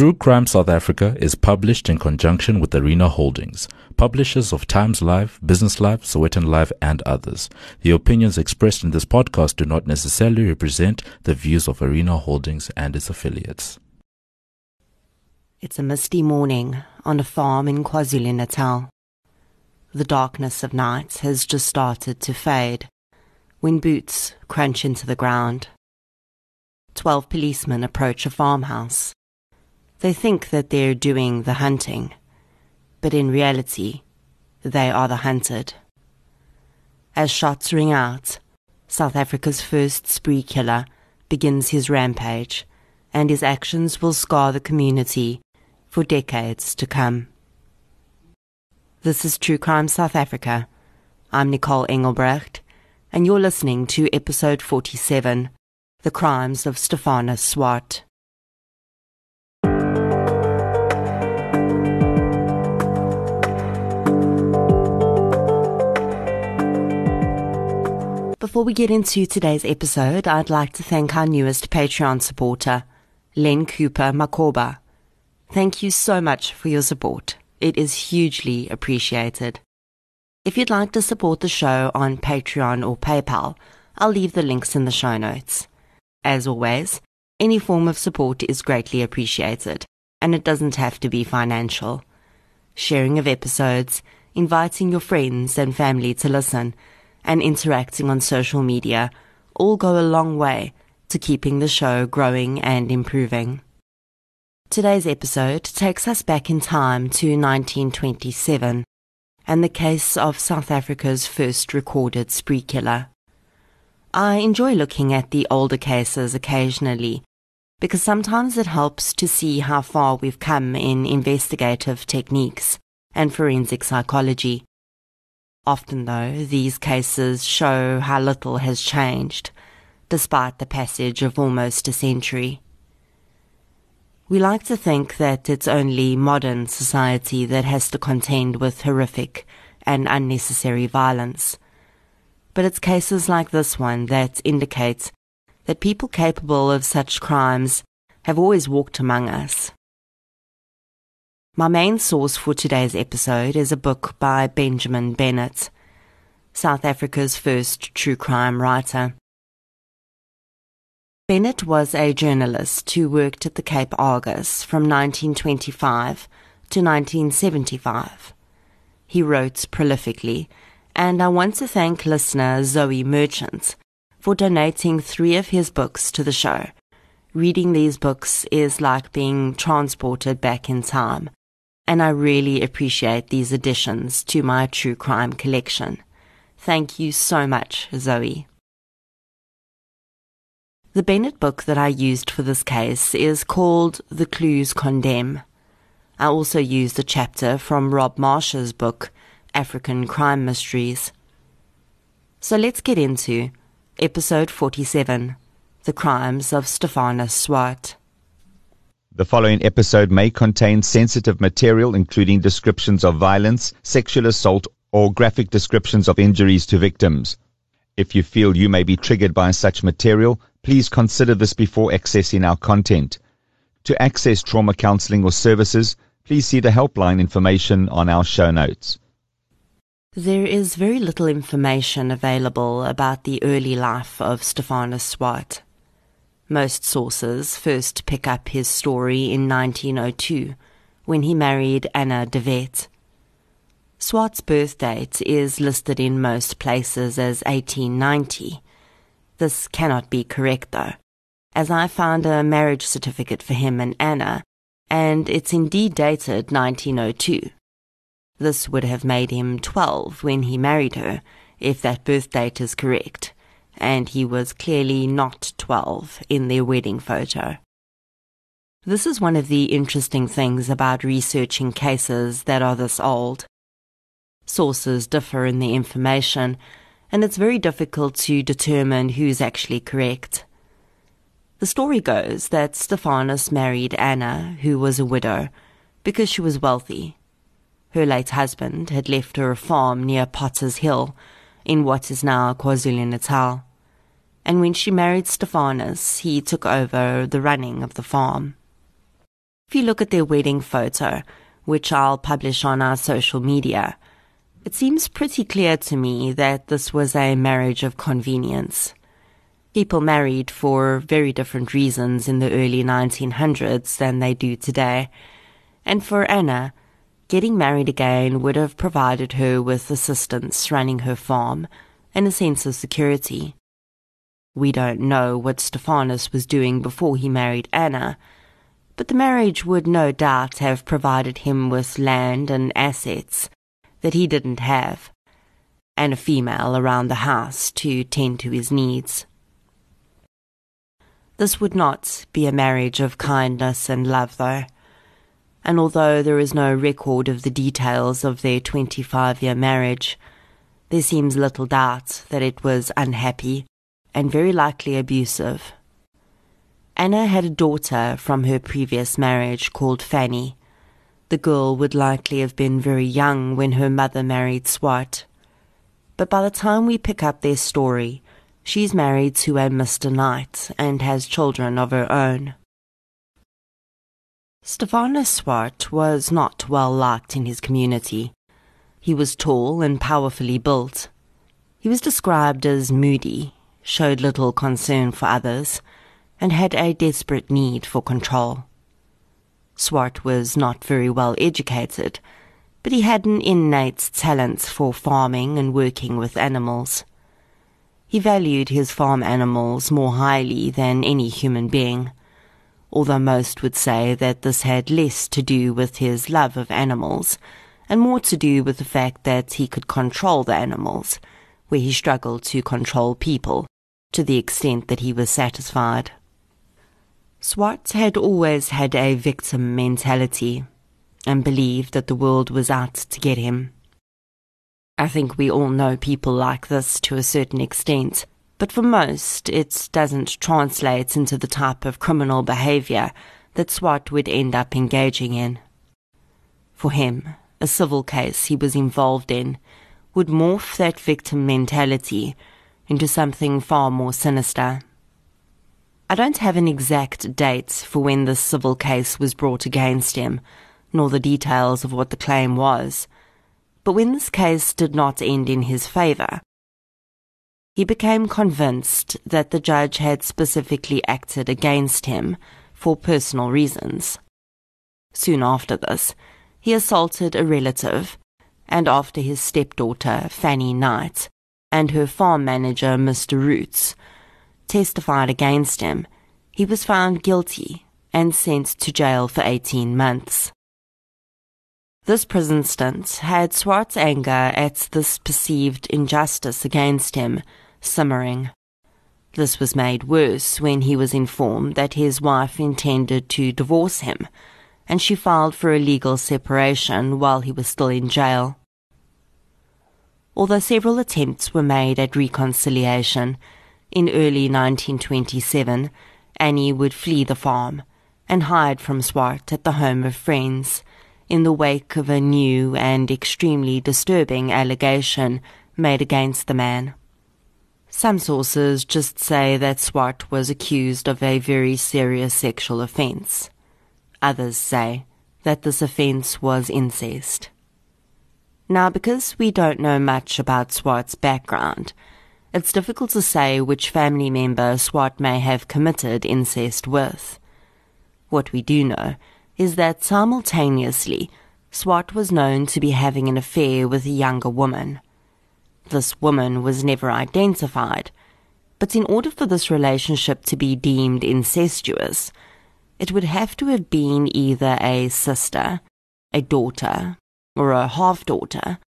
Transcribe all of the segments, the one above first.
True Crime South Africa is published in conjunction with Arena Holdings, publishers of Times Live, Business Live, Sowetan Live, and others. The opinions expressed in this podcast do not necessarily represent the views of Arena Holdings and its affiliates. It's a misty morning on a farm in KwaZulu Natal. The darkness of night has just started to fade when boots crunch into the ground. Twelve policemen approach a farmhouse. They think that they're doing the hunting, but in reality, they are the hunted. As shots ring out, South Africa's first spree killer begins his rampage, and his actions will scar the community for decades to come. This is True Crime South Africa. I'm Nicole Engelbrecht, and you're listening to episode 47 The Crimes of Stephanus Swart. Before we get into today's episode, I'd like to thank our newest Patreon supporter, Len Cooper Makoba. Thank you so much for your support. It is hugely appreciated. If you'd like to support the show on Patreon or PayPal, I'll leave the links in the show notes. As always, any form of support is greatly appreciated, and it doesn't have to be financial. Sharing of episodes, inviting your friends and family to listen, and interacting on social media all go a long way to keeping the show growing and improving. Today's episode takes us back in time to 1927 and the case of South Africa's first recorded spree killer. I enjoy looking at the older cases occasionally because sometimes it helps to see how far we've come in investigative techniques and forensic psychology. Often, though, these cases show how little has changed, despite the passage of almost a century. We like to think that it's only modern society that has to contend with horrific and unnecessary violence. But it's cases like this one that indicate that people capable of such crimes have always walked among us. My main source for today's episode is a book by Benjamin Bennett, South Africa's first true crime writer. Bennett was a journalist who worked at the Cape Argus from 1925 to 1975. He wrote prolifically, and I want to thank listener Zoe Merchant for donating three of his books to the show. Reading these books is like being transported back in time and I really appreciate these additions to my true crime collection. Thank you so much, Zoe. The Bennett book that I used for this case is called The Clues Condemn. I also used a chapter from Rob Marsh's book, African Crime Mysteries. So let's get into episode 47 The Crimes of Stephanus Swart. The following episode may contain sensitive material, including descriptions of violence, sexual assault, or graphic descriptions of injuries to victims. If you feel you may be triggered by such material, please consider this before accessing our content. To access trauma counseling or services, please see the helpline information on our show notes. There is very little information available about the early life of Stephanus Swart. Most sources first pick up his story in 1902 when he married Anna de Wet. Swart's birth date is listed in most places as 1890. This cannot be correct though, as I found a marriage certificate for him and Anna, and it's indeed dated 1902. This would have made him 12 when he married her, if that birth date is correct and he was clearly not 12 in their wedding photo. This is one of the interesting things about researching cases that are this old. Sources differ in the information, and it's very difficult to determine who's actually correct. The story goes that Stephanus married Anna, who was a widow, because she was wealthy. Her late husband had left her a farm near Potter's Hill, in what is now KwaZulu Natal and when she married Stephanus, he took over the running of the farm. If you look at their wedding photo, which I'll publish on our social media, it seems pretty clear to me that this was a marriage of convenience. People married for very different reasons in the early 1900s than they do today. And for Anna, getting married again would have provided her with assistance running her farm and a sense of security. We don't know what Stephanus was doing before he married Anna, but the marriage would no doubt have provided him with land and assets that he didn't have, and a female around the house to tend to his needs. This would not be a marriage of kindness and love, though. And although there is no record of the details of their 25 year marriage, there seems little doubt that it was unhappy and very likely abusive. Anna had a daughter from her previous marriage called Fanny. The girl would likely have been very young when her mother married Swart. But by the time we pick up their story, She's married to a Mr. Knight and has children of her own. Stephanus Swart was not well liked in his community. He was tall and powerfully built. He was described as moody, showed little concern for others, and had a desperate need for control. Swart was not very well educated, but he had an innate talent for farming and working with animals. He valued his farm animals more highly than any human being, although most would say that this had less to do with his love of animals and more to do with the fact that he could control the animals, where he struggled to control people to the extent that he was satisfied. Swart had always had a victim mentality and believed that the world was out to get him. I think we all know people like this to a certain extent, but for most, it doesn't translate into the type of criminal behavior that Swart would end up engaging in. For him, a civil case he was involved in would morph that victim mentality into something far more sinister. I don't have an exact date for when this civil case was brought against him, nor the details of what the claim was but when this case did not end in his favour, he became convinced that the judge had specifically acted against him for personal reasons. Soon after this, he assaulted a relative, and after his stepdaughter, Fanny Knight, and her farm manager, Mr. Roots, testified against him, he was found guilty and sent to jail for 18 months. This prison stint had Swart's anger at this perceived injustice against him simmering. This was made worse when he was informed that his wife intended to divorce him, and she filed for a legal separation while he was still in jail. Although several attempts were made at reconciliation, in early 1927, Annie would flee the farm and hide from Swart at the home of friends in the wake of a new and extremely disturbing allegation made against the man. Some sources just say that Swart was accused of a very serious sexual offence. Others say that this offence was incest. Now, because we don't know much about Swart's background, it's difficult to say which family member Swart may have committed incest with. What we do know is that simultaneously, Swart was known to be having an affair with a younger woman. This woman was never identified, but in order for this relationship to be deemed incestuous, it would have to have been either a sister, a daughter, or a half daughter,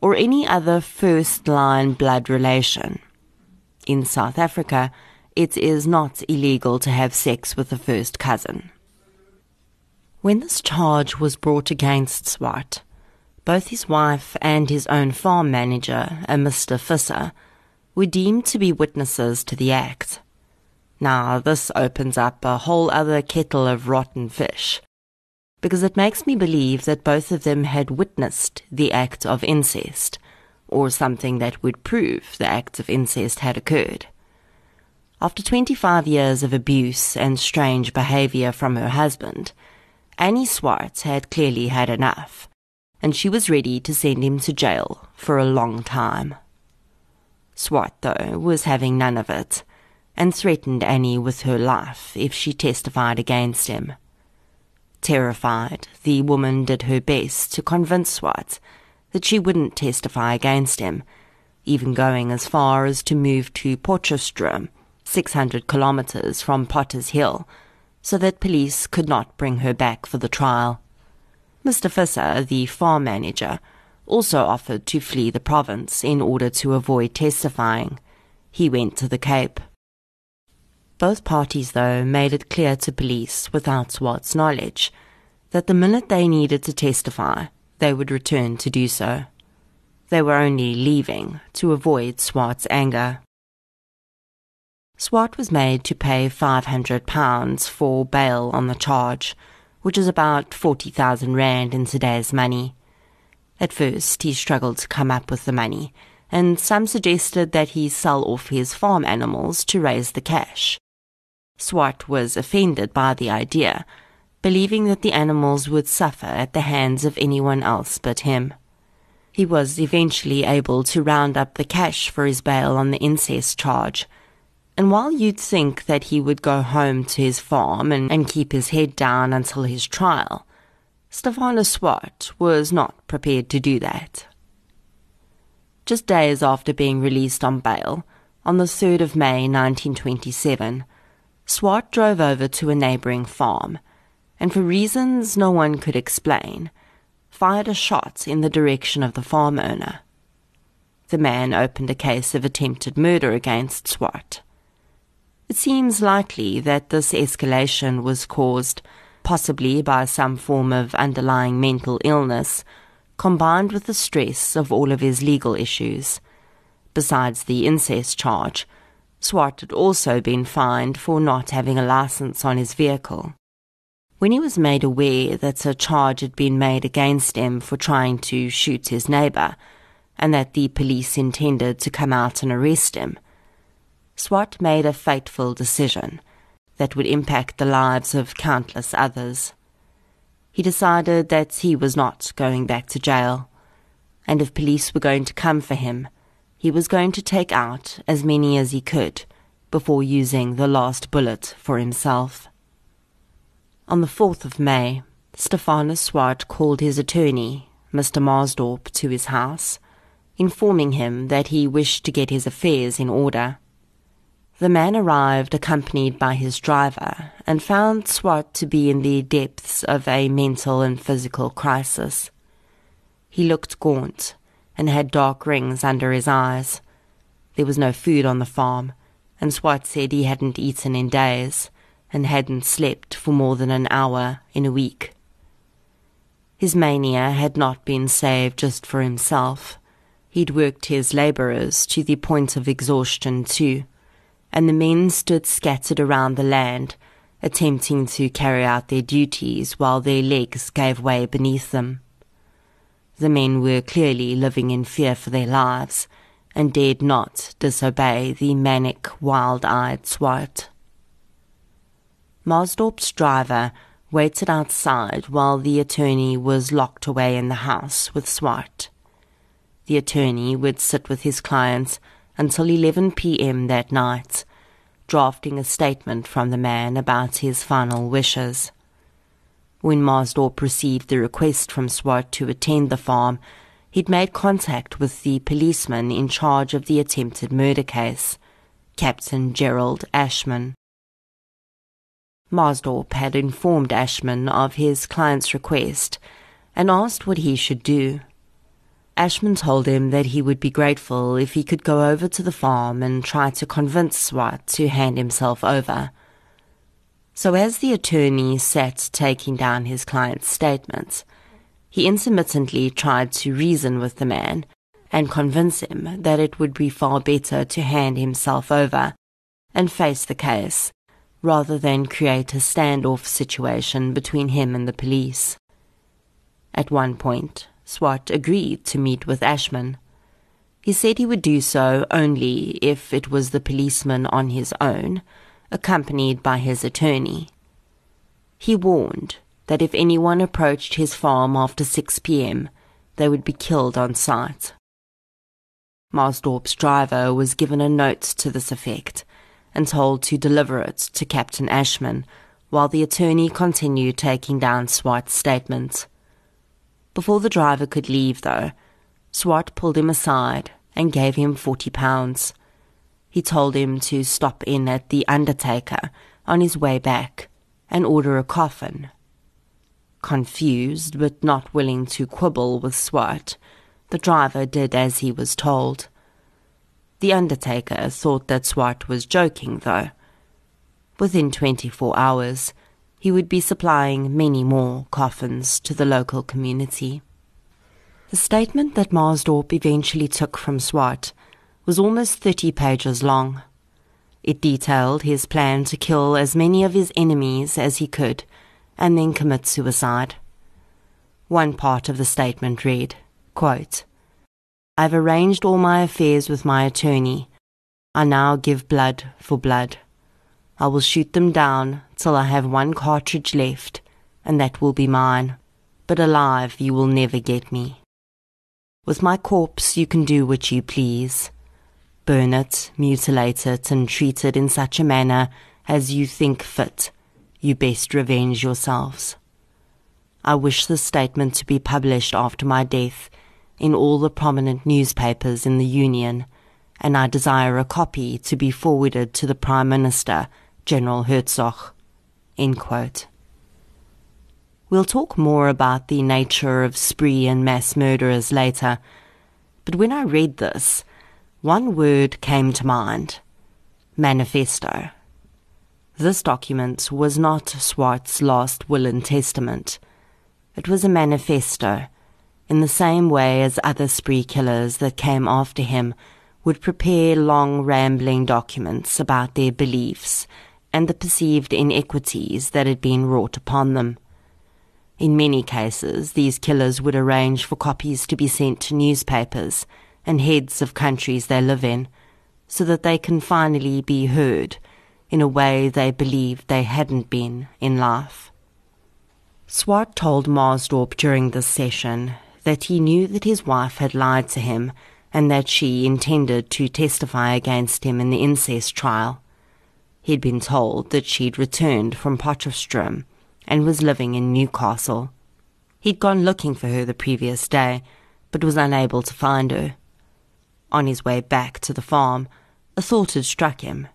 or any other first line blood relation. In South Africa, it is not illegal to have sex with a first cousin. When this charge was brought against Swart, both his wife and his own farm manager, a Mr. Visser, were deemed to be witnesses to the act. Now, this opens up a whole other kettle of rotten fish, because it makes me believe that both of them had witnessed the act of incest, or something that would prove the act of incest had occurred. After 25 years of abuse and strange behavior from her husband, Annie Swartz had clearly had enough, and she was ready to send him to jail for a long time. Swart, though, was having none of it, and threatened Annie with her life if she testified against him. Terrified, the woman did her best to convince Swart that she wouldn't testify against him, even going as far as to move to Potchefstroom, 600 kilometers from Potter's Hill, so that police could not bring her back for the trial. Mr. Visser, the farm manager, also offered to flee the province in order to avoid testifying. He went to the Cape. Both parties, though, made it clear to police, without Swart's knowledge, that the minute they needed to testify, they would return to do so. They were only leaving to avoid Swart's anger. Swart was made to pay £500 for bail on the charge, which is about 40,000 rand in today's money. At first, he struggled to come up with the money, and some suggested that he sell off his farm animals to raise the cash. Swart was offended by the idea, believing that the animals would suffer at the hands of anyone else but him. He was eventually able to round up the cash for his bail on the incest charge, and while you'd think that he would go home to his farm and, and keep his head down until his trial, Stephanus Swart was not prepared to do that. Just days after being released on bail, on the 3rd of May 1927, Swart drove over to a neighbouring farm, and for reasons no one could explain, fired a shot in the direction of the farm owner. The man opened a case of attempted murder against Swart. It seems likely that this escalation was caused possibly by some form of underlying mental illness, combined with the stress of all of his legal issues. Besides the incest charge, Swart had also been fined for not having a license on his vehicle. When he was made aware that a charge had been made against him for trying to shoot his neighbour, and that the police intended to come out and arrest him, Swart made a fateful decision that would impact the lives of countless others. He decided that he was not going back to jail, and if police were going to come for him, he was going to take out as many as he could before using the last bullet for himself. On the 4th of May, Stephanus Swart called his attorney, Mr. Marsdorp, to his house, informing him that he wished to get his affairs in order. The man arrived accompanied by his driver and found Swart to be in the depths of a mental and physical crisis. He looked gaunt and had dark rings under his eyes. There was no food on the farm, and Swart said he hadn't eaten in days and hadn't slept for more than an hour in a week. His mania had not been saved just for himself. He'd worked his labourers to the point of exhaustion too, and the men stood scattered around the land, attempting to carry out their duties while their legs gave way beneath them. The men were clearly living in fear for their lives and dared not disobey the manic, wild eyed Swart. Marsdorp's driver waited outside while the attorney was locked away in the house with Swart. The attorney would sit with his clients until 11 p.m. that night, drafting a statement from the man about his final wishes. When Marsdorp received the request from Swart to attend the farm, he'd made contact with the policeman in charge of the attempted murder case, Captain Gerald Ashman. Marsdorp had informed Ashman of his client's request and asked what he should do. Ashman told him that he would be grateful if he could go over to the farm and try to convince Swart to hand himself over. So, as the attorney sat taking down his client's statements, he intermittently tried to reason with the man and convince him that it would be far better to hand himself over and face the case rather than create a standoff situation between him and the police. At one point, Swart agreed to meet with Ashman. He said he would do so only if it was the policeman on his own accompanied by his attorney. He warned that if anyone approached his farm after 6 p.m., they would be killed on sight. Marsdorp's driver was given a note to this effect and told to deliver it to Captain Ashman while the attorney continued taking down Swart's statement. Before the driver could leave, though, Swart pulled him aside and gave him forty pounds. He told him to stop in at the undertaker on his way back and order a coffin. Confused, but not willing to quibble with Swart, the driver did as he was told. The undertaker thought that Swart was joking, though. Within 24 hours, he would be supplying many more coffins to the local community. The statement that Marsdorp eventually took from Swart was almost 30 pages long. It detailed his plan to kill as many of his enemies as he could and then commit suicide. One part of the statement read, quote, I've arranged all my affairs with my attorney. I now give blood for blood. I will shoot them down till I have one cartridge left, and that will be mine. But alive you will never get me. With my corpse you can do what you please. Burn it, mutilate it, and treat it in such a manner as you think fit. You best revenge yourselves. I wish this statement to be published after my death in all the prominent newspapers in the Union, and I desire a copy to be forwarded to the Prime Minister, General Hertzog. We'll talk more about the nature of spree and mass murderers later, but when I read this, one word came to mind manifesto. This document was not Swart's last will and testament. It was a manifesto, in the same way as other spree killers that came after him would prepare long rambling documents about their beliefs and the perceived inequities that had been wrought upon them. In many cases, these killers would arrange for copies to be sent to newspapers and heads of countries they live in, so that they can finally be heard in a way they believed they hadn't been in life. Swart told Marsdorp during this session that he knew that his wife had lied to him and that she intended to testify against him in the incest trial. He'd been told that she'd returned from Potchefstroom and was living in Newcastle. He'd gone looking for her the previous day, but was unable to find her. On his way back to the farm, a thought had struck him.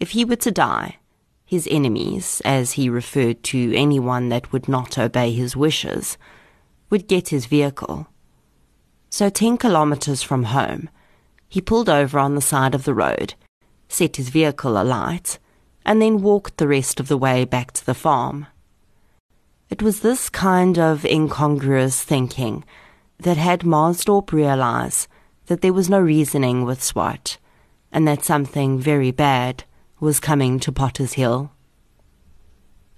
If he were to die, his enemies, as he referred to anyone that would not obey his wishes, would get his vehicle. So, ten kilometres from home, he pulled over on the side of the road, set his vehicle alight, and then walked the rest of the way back to the farm. It was this kind of incongruous thinking that had Marsdorp realize that there was no reasoning with Swart, and that something very bad was coming to Potter's Hill.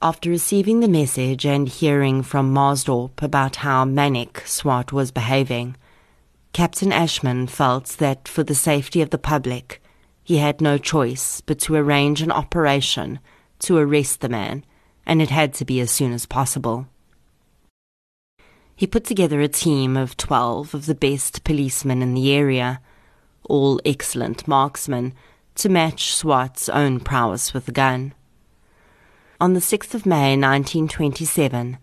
After receiving the message and hearing from Marsdorp about how manic Swart was behaving, Captain Ashman felt that for the safety of the public, he had no choice but to arrange an operation to arrest the man, and it had to be as soon as possible. He put together a team of twelve of the best policemen in the area, all excellent marksmen to match Swart's own prowess with the gun. On the 6th of May 1927,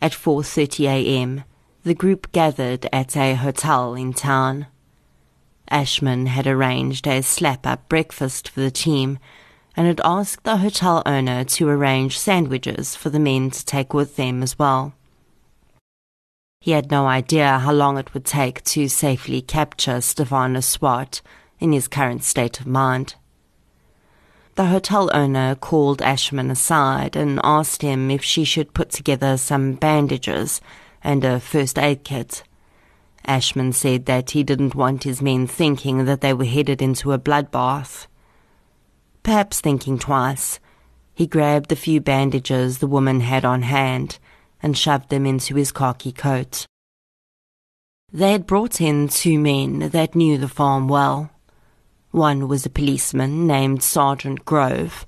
at 4:30 a.m., the group gathered at a hotel in town. Ashman had arranged a slap-up breakfast for the team and had asked the hotel owner to arrange sandwiches for the men to take with them as well. He had no idea how long it would take to safely capture Stephanus Swart in his current state of mind. The hotel owner called Ashman aside and asked him if she should put together some bandages and a first aid kit. Ashman said that he didn't want his men thinking that they were headed into a bloodbath. Perhaps thinking twice, he grabbed the few bandages the woman had on hand and shoved them into his khaki coat. They had brought in two men that knew the farm well. One was a policeman named Sergeant Grove,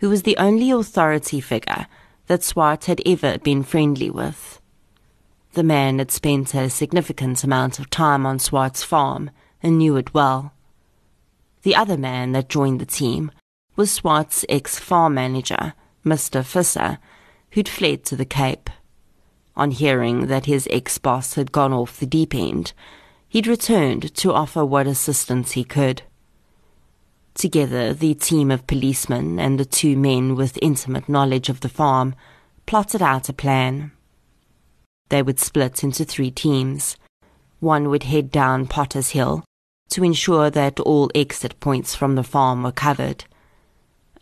who was the only authority figure that Swart had ever been friendly with. The man had spent a significant amount of time on Swart's farm and knew it well. The other man that joined the team was Swart's ex farm manager, Mr. Visser, who'd fled to the Cape. On hearing that his ex boss had gone off the deep end, he'd returned to offer what assistance he could. Together, the team of policemen and the two men with intimate knowledge of the farm plotted out a plan. They would split into three teams. One would head down Potter's Hill to ensure that all exit points from the farm were covered.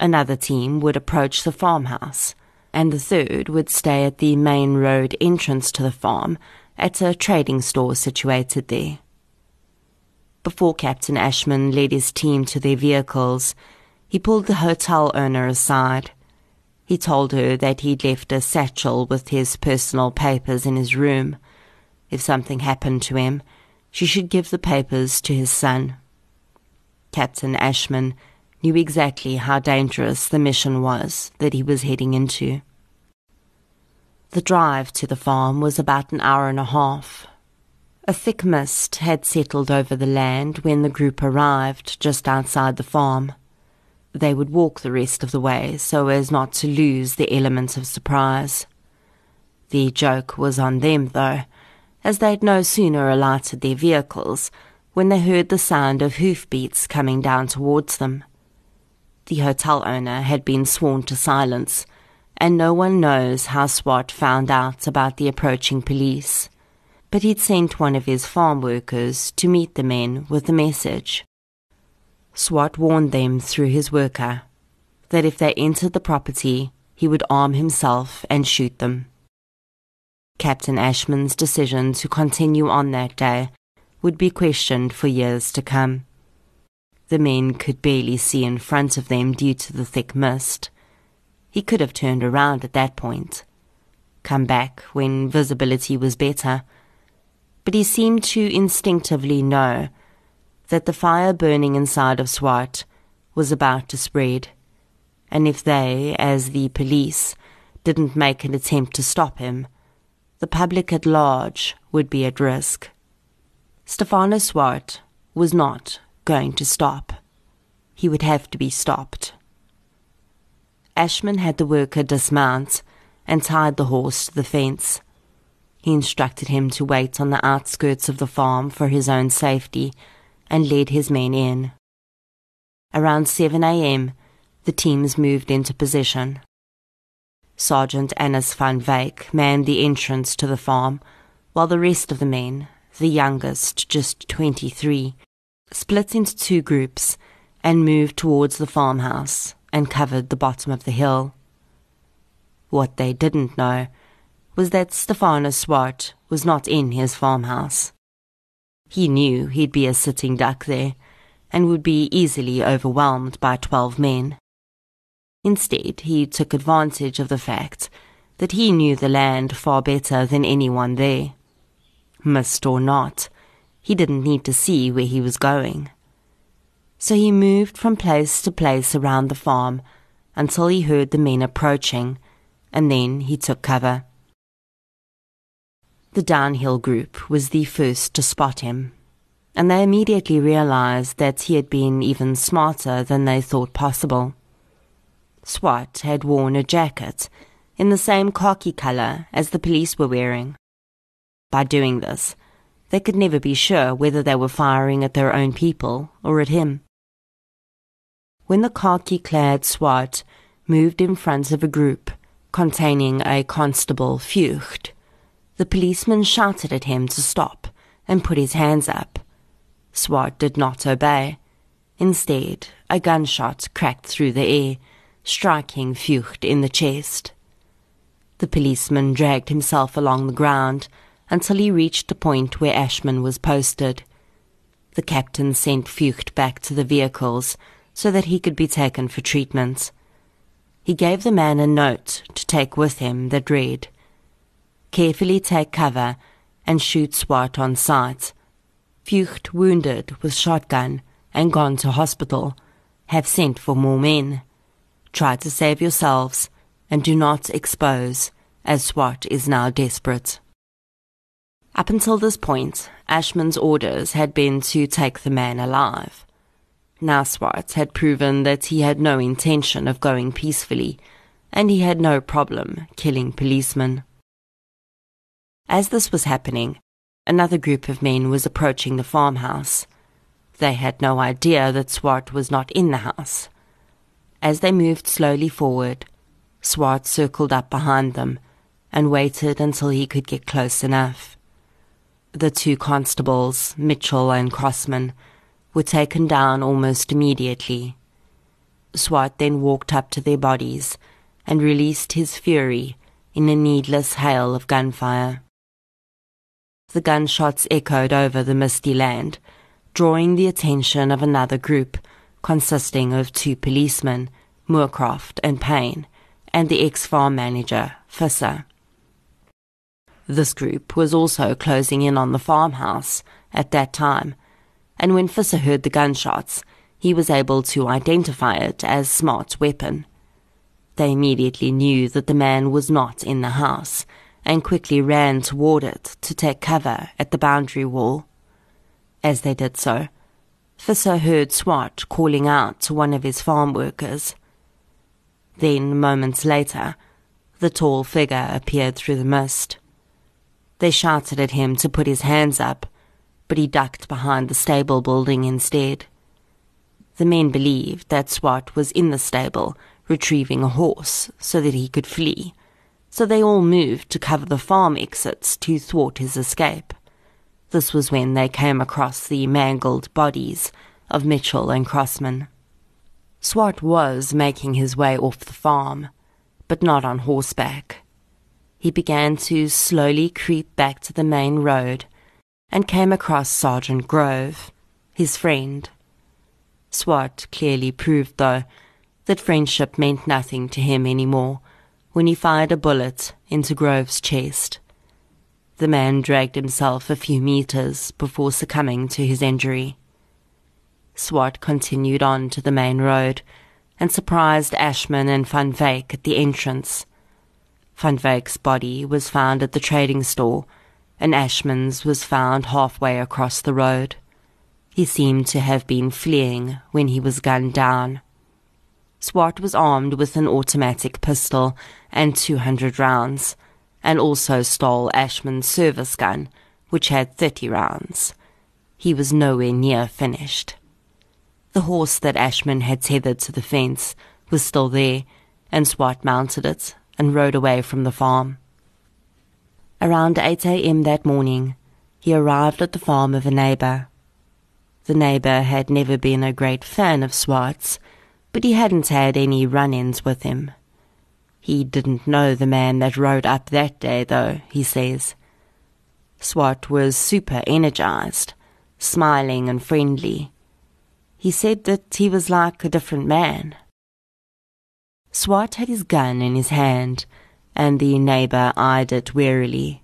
Another team would approach the farmhouse, and the third would stay at the main road entrance to the farm at a trading store situated there. Before Captain Ashman led his team to their vehicles, he pulled the hotel owner aside. He told her that he'd left a satchel with his personal papers in his room. If something happened to him, she should give the papers to his son. Captain Ashman knew exactly how dangerous the mission was that he was heading into. The drive to the farm was about an hour and a half. A thick mist had settled over the land when the group arrived just outside the farm. They would walk the rest of the way so as not to lose the element of surprise. The joke was on them, though, as they'd no sooner alighted their vehicles when they heard the sound of hoofbeats coming down towards them. The hotel owner had been sworn to silence, and no one knows how Swart found out about the approaching police but he'd sent one of his farm workers to meet the men with a message. Swart warned them through his worker that if they entered the property, he would arm himself and shoot them. Captain Ashman's decision to continue on that day would be questioned for years to come. The men could barely see in front of them due to the thick mist. He could have turned around at that point, come back when visibility was better, but he seemed to instinctively know that the fire burning inside of Swart was about to spread, and if they, as the police, didn't make an attempt to stop him, the public at large would be at risk. Stephanus Swart was not going to stop. He would have to be stopped. Ashman had the worker dismount and tied the horse to the fence. He instructed him to wait on the outskirts of the farm for his own safety and led his men in. Around 7 a.m., the teams moved into position. Sergeant Annis van Wyk manned the entrance to the farm, while the rest of the men, the youngest, just 23, split into two groups and moved towards the farmhouse and covered the bottom of the hill. What they didn't know was that Stephanus Swart was not in his farmhouse. He knew he'd be a sitting duck there and would be easily overwhelmed by twelve men. Instead, he took advantage of the fact that he knew the land far better than anyone there. Mist or not, he didn't need to see where he was going. So he moved from place to place around the farm until he heard the men approaching, and then he took cover. The downhill group was the first to spot him, and they immediately realized that he had been even smarter than they thought possible. Swart had worn a jacket in the same khaki color as the police were wearing. By doing this, they could never be sure whether they were firing at their own people or at him. When the khaki clad Swart moved in front of a group containing a constable Fucht, the policeman shouted at him to stop and put his hands up. Swart did not obey. Instead, a gunshot cracked through the air, striking Fucht in the chest. The policeman dragged himself along the ground until he reached the point where Ashman was posted. The captain sent Fucht back to the vehicles so that he could be taken for treatment. He gave the man a note to take with him that read, carefully take cover and shoot Swart on sight. Fucht wounded with shotgun and gone to hospital. Have sent for more men. Try to save yourselves and do not expose, as Swart is now desperate. Up until this point, Ashman's orders had been to take the man alive. Now Swart had proven that he had no intention of going peacefully, and he had no problem killing policemen. As this was happening, another group of men was approaching the farmhouse. They had no idea that Swart was not in the house. As they moved slowly forward, Swart circled up behind them and waited until he could get close enough. The two constables, Mitchell and Crossman, were taken down almost immediately. Swart then walked up to their bodies and released his fury in a needless hail of gunfire. The gunshots echoed over the misty land, drawing the attention of another group consisting of two policemen, Moorcroft and Payne, and the ex-farm manager, Visser. This group was also closing in on the farmhouse at that time, and when Visser heard the gunshots, he was able to identify it as Swart's weapon. They immediately knew that the man was not in the house and quickly ran toward it to take cover at the boundary wall. As they did so, Visser heard Swart calling out to one of his farm workers. Then, moments later, the tall figure appeared through the mist. They shouted at him to put his hands up, but he ducked behind the stable building instead. The men believed that Swart was in the stable, retrieving a horse so that he could flee, so they all moved to cover the farm exits to thwart his escape. This was when they came across the mangled bodies of Mitchell and Crossman. Swart was making his way off the farm, but not on horseback he began to slowly creep back to the main road and came across Sergeant Grove, his friend. Swart clearly proved, though, that friendship meant nothing to him any more when he fired a bullet into Grove's chest. The man dragged himself a few meters before succumbing to his injury. Swart continued on to the main road and surprised Ashman and Van Wyk at the entrance Van Wyk's body was found at the trading store, and Ashman's was found halfway across the road. He seemed to have been fleeing when he was gunned down. Swart was armed with an automatic pistol and 200 rounds, and also stole Ashman's service gun, which had 30 rounds. He was nowhere near finished. The horse that Ashman had tethered to the fence was still there, and Swart mounted it and rode away from the farm. Around 8 a.m. that morning, he arrived at the farm of a neighbor. The neighbor had never been a great fan of Swart's, but he hadn't had any run ins with him. He didn't know the man that rode up that day, though, he says. Swart was super energized, smiling and friendly. He said that he was like a different man. Swart had his gun in his hand, and the neighbour eyed it warily,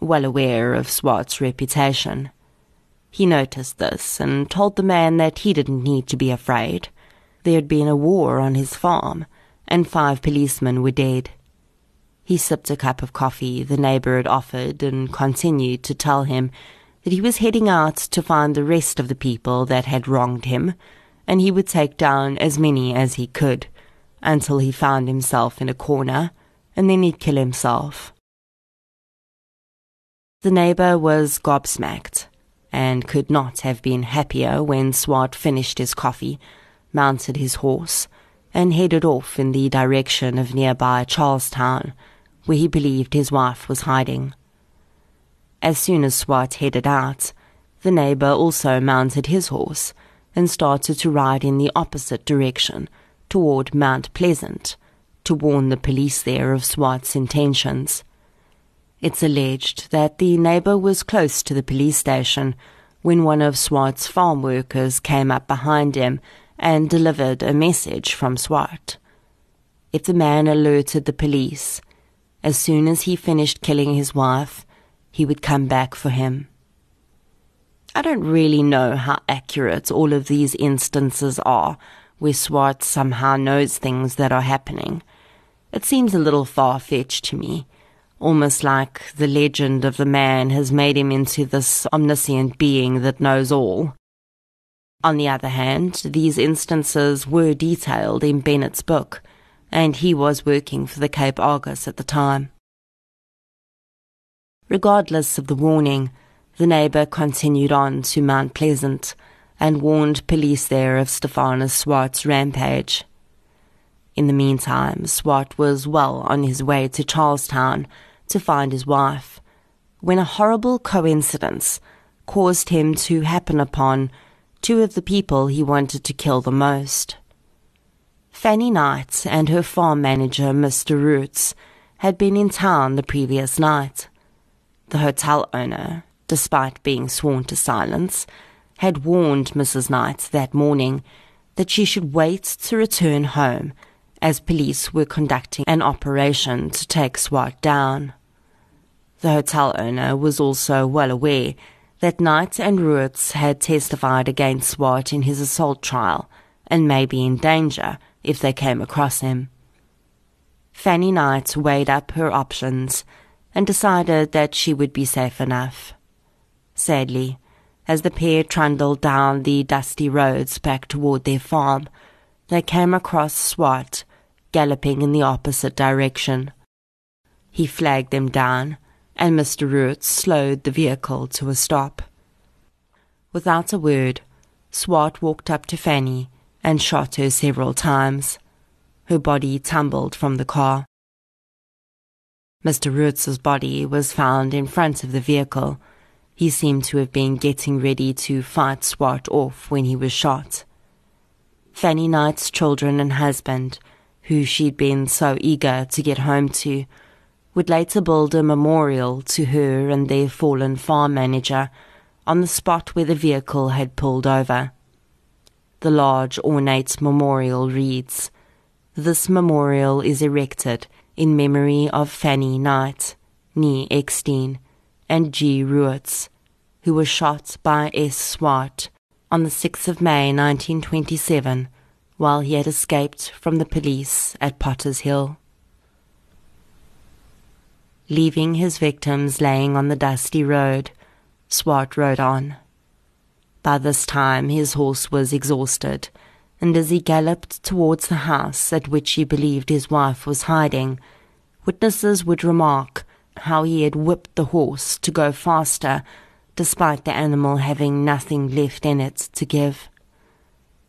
well aware of Swart's reputation. He noticed this and told the man that he didn't need to be afraid. There had been a war on his farm, and five policemen were dead. He sipped a cup of coffee the neighbour had offered and continued to tell him that he was heading out to find the rest of the people that had wronged him, and he would take down as many as he could until he found himself in a corner, and then he'd kill himself. The neighbour was gobsmacked, and could not have been happier when Swart finished his coffee, mounted his horse, and headed off in the direction of nearby Charlestown, where he believed his wife was hiding. As soon as Swart headed out, the neighbour also mounted his horse and started to ride in the opposite direction toward Mount Pleasant to warn the police there of Swart's intentions. It's alleged that the neighbor was close to the police station when one of Swart's farm workers came up behind him and delivered a message from Swart. If the man alerted the police, as soon as he finished killing his wife, he would come back for him. I don't really know how accurate all of these instances are, where Swart somehow knows things that are happening. It seems a little far fetched to me, almost like the legend of the man has made him into this omniscient being that knows all. On the other hand, these instances were detailed in Bennett's book, and he was working for the Cape Argus at the time. Regardless of the warning, the neighbour continued on to Mount Pleasant and warned police there of Stephanus Swart's rampage. In the meantime, Swart was well on his way to Charlestown to find his wife, when a horrible coincidence caused him to happen upon two of the people he wanted to kill the most. Fanny Knight and her farm manager, Mr. Ruetz, had been in town the previous night. The hotel owner, despite being sworn to silence, had warned Mrs. Knight that morning that she should wait to return home as police were conducting an operation to take Swart down. The hotel owner was also well aware that Knight and Ruetz had testified against Swart in his assault trial and may be in danger if they came across him. Fanny Knight weighed up her options and decided that she would be safe enough. Sadly, as the pair trundled down the dusty roads back toward their farm, they came across Swart galloping in the opposite direction. He flagged them down, and Mr. Root slowed the vehicle to a stop. Without a word, Swart walked up to Fanny and shot her several times. Her body tumbled from the car. Mr. Ruetz's body was found in front of the vehicle. He seemed to have been getting ready to fight Swart off when he was shot. Fanny Knight's children and husband, who she'd been so eager to get home to, would later build a memorial to her and their fallen farm manager on the spot where the vehicle had pulled over. The large ornate memorial reads, This memorial is erected in memory of Fanny Knight, Nee Eckstein, and G. Ruetz, who were shot by S. Swart on the 6th of May 1927 while he had escaped from the police at Potter's Hill. Leaving his victims laying on the dusty road, Swart rode on. By this time his horse was exhausted and as he galloped towards the house at which he believed his wife was hiding, witnesses would remark how he had whipped the horse to go faster, despite the animal having nothing left in it to give.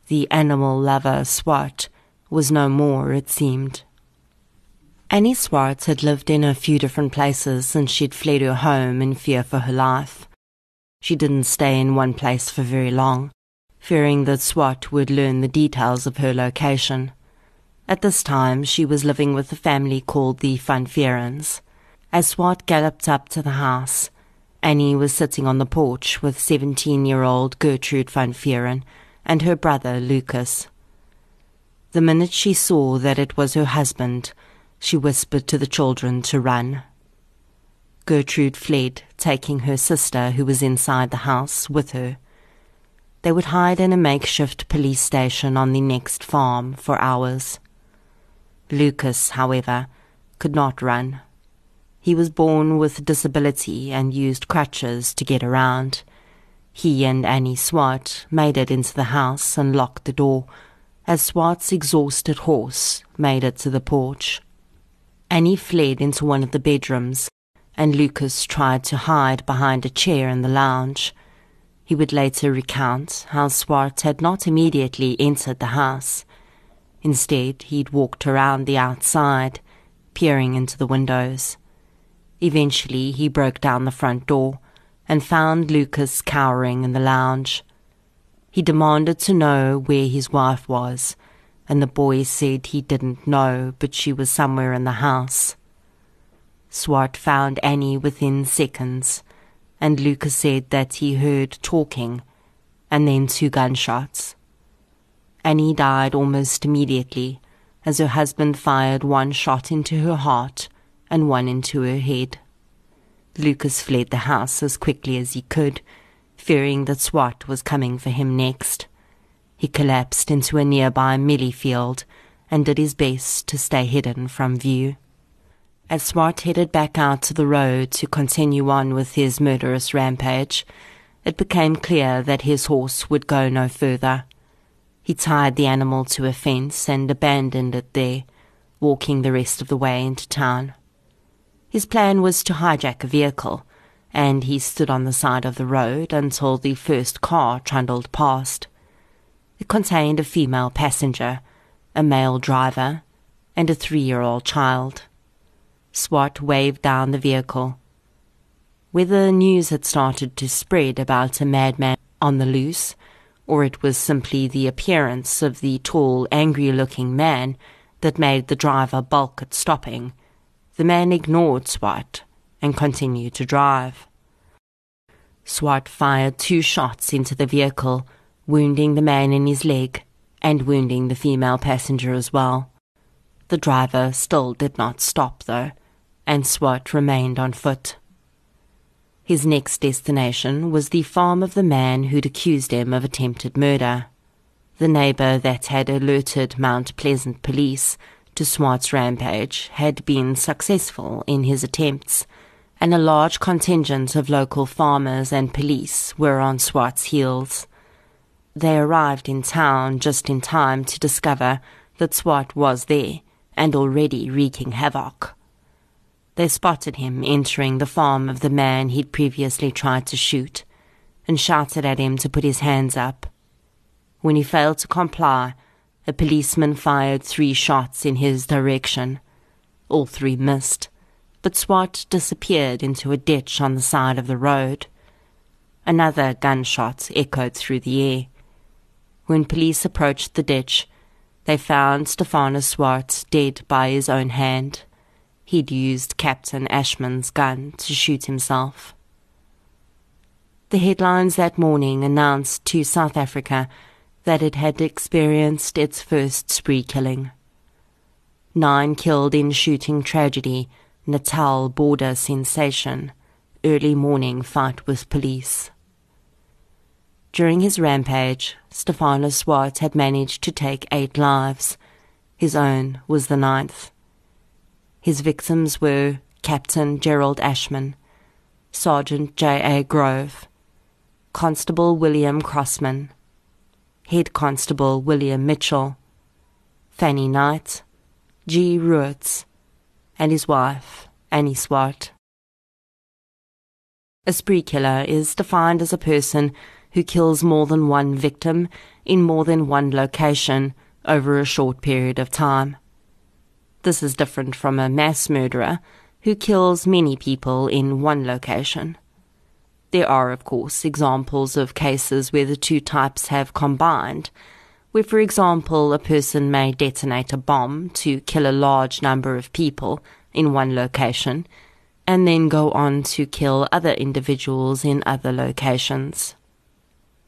The animal lover, Swart, was no more, it seemed. Annie Swart had lived in a few different places since she'd fled her home in fear for her life. She didn't stay in one place for very long fearing that Swart would learn the details of her location. At this time, she was living with a family called the Van Vierens. As Swart galloped up to the house, Annie was sitting on the porch with 17 year old Gertrude Van Vieren and her brother Lucas. The minute she saw that it was her husband, she whispered to the children to run. Gertrude fled, taking her sister, who was inside the house, with her. They would hide in a makeshift police station on the next farm for hours. Lucas, however, could not run. He was born with disability and used crutches to get around. He and Annie Swart made it into the house and locked the door, as Swart's exhausted horse made it to the porch. Annie fled into one of the bedrooms, and Lucas tried to hide behind a chair in the lounge. He would later recount how Swart had not immediately entered the house. Instead, he'd walked around the outside, peering into the windows. Eventually, he broke down the front door and found Lucas cowering in the lounge. He demanded to know where his wife was, and the boy said he didn't know, but she was somewhere in the house. Swart found Annie within seconds and Lucas said that he heard talking and then two gunshots. Annie died almost immediately as her husband fired one shot into her heart and one into her head. Lucas fled the house as quickly as he could, fearing that Swart was coming for him next. He collapsed into a nearby mealie field and did his best to stay hidden from view. As Swart headed back out to the road to continue on with his murderous rampage, it became clear that his horse would go no further. He tied the animal to a fence and abandoned it there, walking the rest of the way into town. His plan was to hijack a vehicle, and he stood on the side of the road until the first car trundled past. It contained a female passenger, a male driver, and a three year old child. Swart waved down the vehicle. Whether news had started to spread about a madman on the loose, or it was simply the appearance of the tall, angry looking man that made the driver balk at stopping. The man ignored Swart and continued to drive. Swart fired two shots into the vehicle, wounding the man in his leg and wounding the female passenger as well. The driver still did not stop, though, and Swart remained on foot. His next destination was the farm of the man who'd accused him of attempted murder. The neighbour that had alerted Mount Pleasant police to Swart's rampage had been successful in his attempts, and a large contingent of local farmers and police were on Swart's heels. They arrived in town just in time to discover that Swart was there and already wreaking havoc. They spotted him entering the farm of the man he'd previously tried to shoot and shouted at him to put his hands up. When he failed to comply, a policeman fired three shots in his direction. All three missed, but Swart disappeared into a ditch on the side of the road. Another gunshot echoed through the air. When police approached the ditch, they found Stephanus Swart dead by his own hand. He'd used Captain Ashman's gun to shoot himself. The headlines that morning announced to South Africa that it had experienced its first spree killing. Nine killed in shooting tragedy, Natal border sensation, early morning fight with police. During his rampage, Stephanus Swart had managed to take eight lives. His own was the ninth. His victims were Captain Gerald Ashman, Sergeant J. A. Grove, Constable William Crossman, Head Constable William Mitchell, Fanny Knight, G. Ruetz, and his wife, Annie Swart. A spree killer is defined as a person who kills more than one victim in more than one location over a short period of time. This is different from a mass murderer who kills many people in one location. There are, of course, examples of cases where the two types have combined, where, for example, a person may detonate a bomb to kill a large number of people in one location and then go on to kill other individuals in other locations.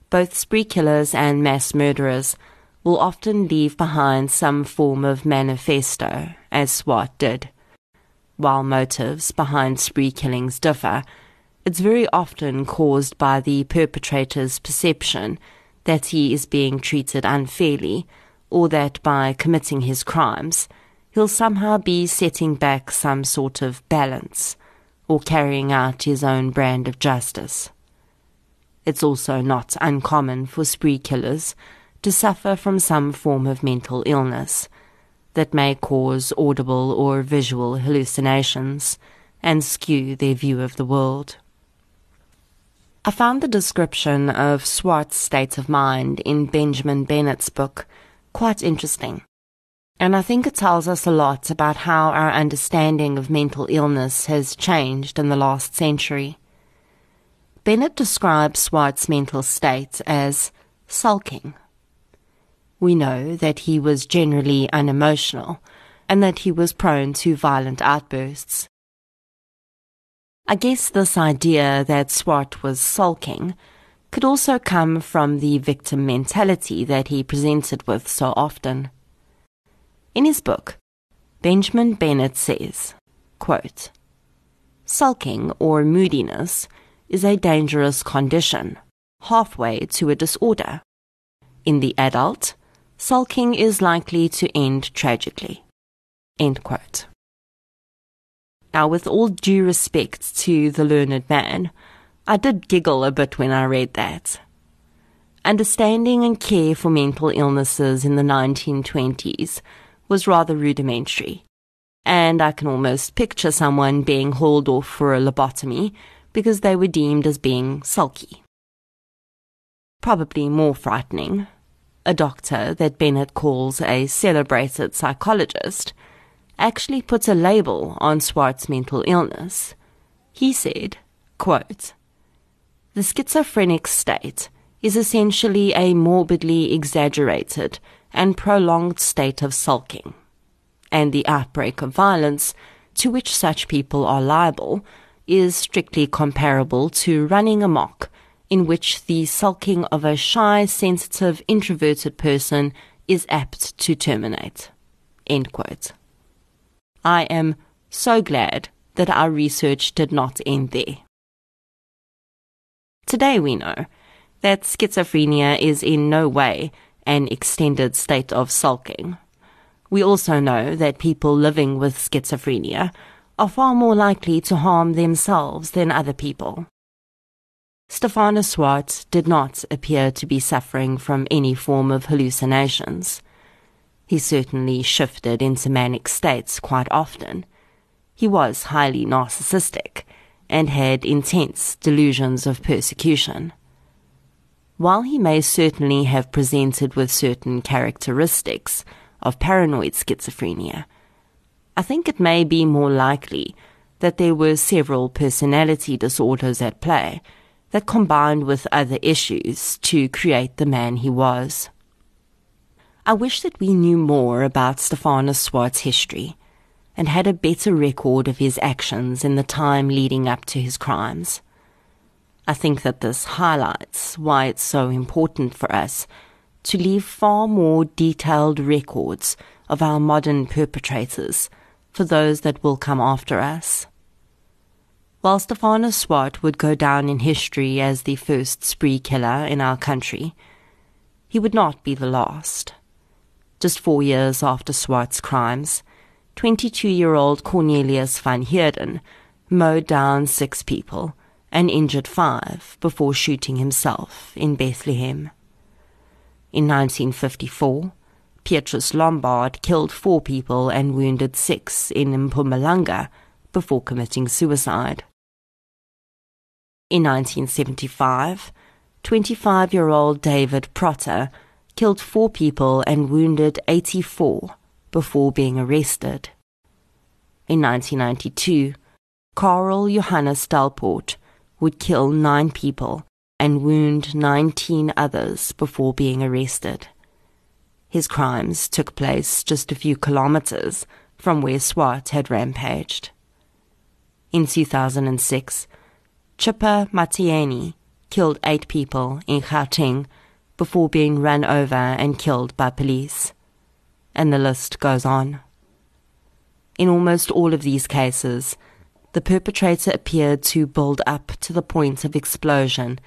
Both spree killers and mass murderers will often leave behind some form of manifesto, as Swart did. While motives behind spree killings differ, it's very often caused by the perpetrator's perception that he is being treated unfairly, or that by committing his crimes, he'll somehow be setting back some sort of balance, or carrying out his own brand of justice. It's also not uncommon for spree killers to suffer from some form of mental illness that may cause audible or visual hallucinations and skew their view of the world. I found the description of Swart's state of mind in Benjamin Bennett's book quite interesting. And I think it tells us a lot about how our understanding of mental illness has changed in the last century. Bennett describes Swart's mental state as sulking we know that he was generally unemotional and that he was prone to violent outbursts. I guess this idea that Swart was sulking could also come from the victim mentality that he presented with so often. In his book, Benjamin Bennett says, quote, Sulking or moodiness is a dangerous condition, halfway to a disorder. In the adult, sulking is likely to end tragically. End quote. Now, with all due respect to the learned man, I did giggle a bit when I read that. Understanding and care for mental illnesses in the 1920s was rather rudimentary, and I can almost picture someone being hauled off for a lobotomy because they were deemed as being sulky. Probably more frightening, a doctor that Bennett calls a celebrated psychologist actually puts a label on Swart's mental illness. He said, quote, The schizophrenic state is essentially a morbidly exaggerated and prolonged state of sulking, and the outbreak of violence to which such people are liable is strictly comparable to running amok, in which the sulking of a shy, sensitive, introverted person is apt to terminate. End quote. I am so glad that our research did not end there. Today we know that schizophrenia is in no way an extended state of sulking. We also know that people living with schizophrenia are far more likely to harm themselves than other people. Stephanus Swart did not appear to be suffering from any form of hallucinations. He certainly shifted into manic states quite often. He was highly narcissistic and had intense delusions of persecution. While he may certainly have presented with certain characteristics of paranoid schizophrenia, I think it may be more likely that there were several personality disorders at play that combined with other issues to create the man he was. I wish that we knew more about Stephanus Swart's history and had a better record of his actions in the time leading up to his crimes. I think that this highlights why it's so important for us to leave far more detailed records of our modern perpetrators for those that will come after us. While Stephanus Swart would go down in history as the first spree killer in our country, he would not be the last. Just four years after Swart's crimes, 22 year old Cornelius van Heerden mowed down six people and injured five before shooting himself in Bethlehem. In 1954, Petrus Lombard killed four people and wounded six in Mpumalanga before committing suicide. In 1975, 25 year old David Protter killed four people and wounded 84 before being arrested. In 1992, Karl Johannes Delport would kill nine people and wound 19 others before being arrested. His crimes took place just a few kilometers from where Swart had rampaged. In 2006, Chippa Matieni killed eight people in Gauteng before being run over and killed by police. And the list goes on. In almost all of these cases, the perpetrator appeared to build up to the point of explosion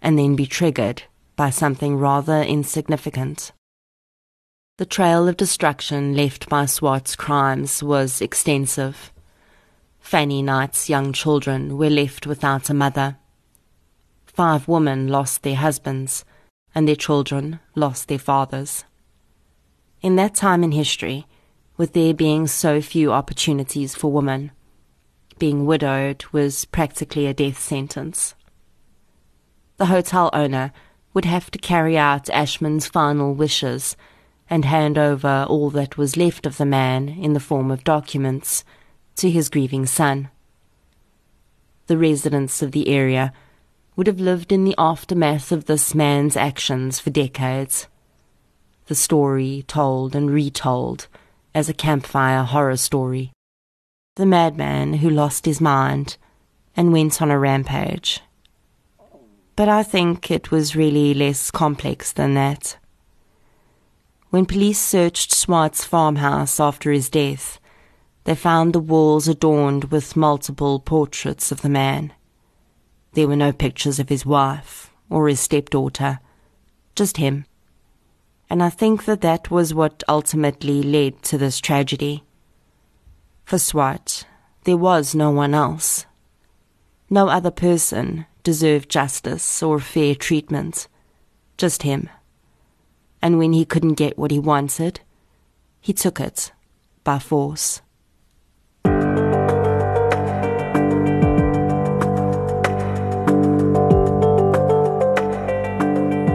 and then be triggered by something rather insignificant. The trail of destruction left by Swart's crimes was extensive. Fanny Knight's young children were left without a mother. Five women lost their husbands, and their children lost their fathers. In that time in history, with there being so few opportunities for women, being widowed was practically a death sentence. The hotel owner would have to carry out Ashman's final wishes and hand over all that was left of the man in the form of documents to his grieving son. The residents of the area would have lived in the aftermath of this man's actions for decades. The story told and retold as a campfire horror story. The madman who lost his mind and went on a rampage. But I think it was really less complex than that. When police searched Swart's farmhouse after his death, they found the walls adorned with multiple portraits of the man. There were no pictures of his wife or his stepdaughter, just him. And I think that that was what ultimately led to this tragedy. For Swart, there was no one else. No other person deserved justice or fair treatment. Just him. And when he couldn't get what he wanted, he took it by force.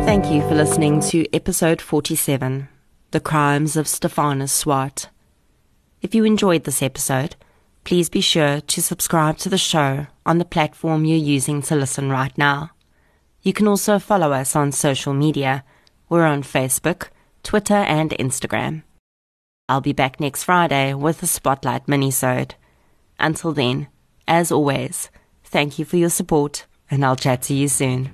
Thank you for listening to episode 47 The Crimes of Stephanus Swart. If you enjoyed this episode, please be sure to subscribe to the show on the platform you're using to listen right now. You can also follow us on social media. We're on Facebook, Twitter, and Instagram. I'll be back next Friday with a Spotlight minisode. Until then, as always, thank you for your support, and I'll chat to you soon.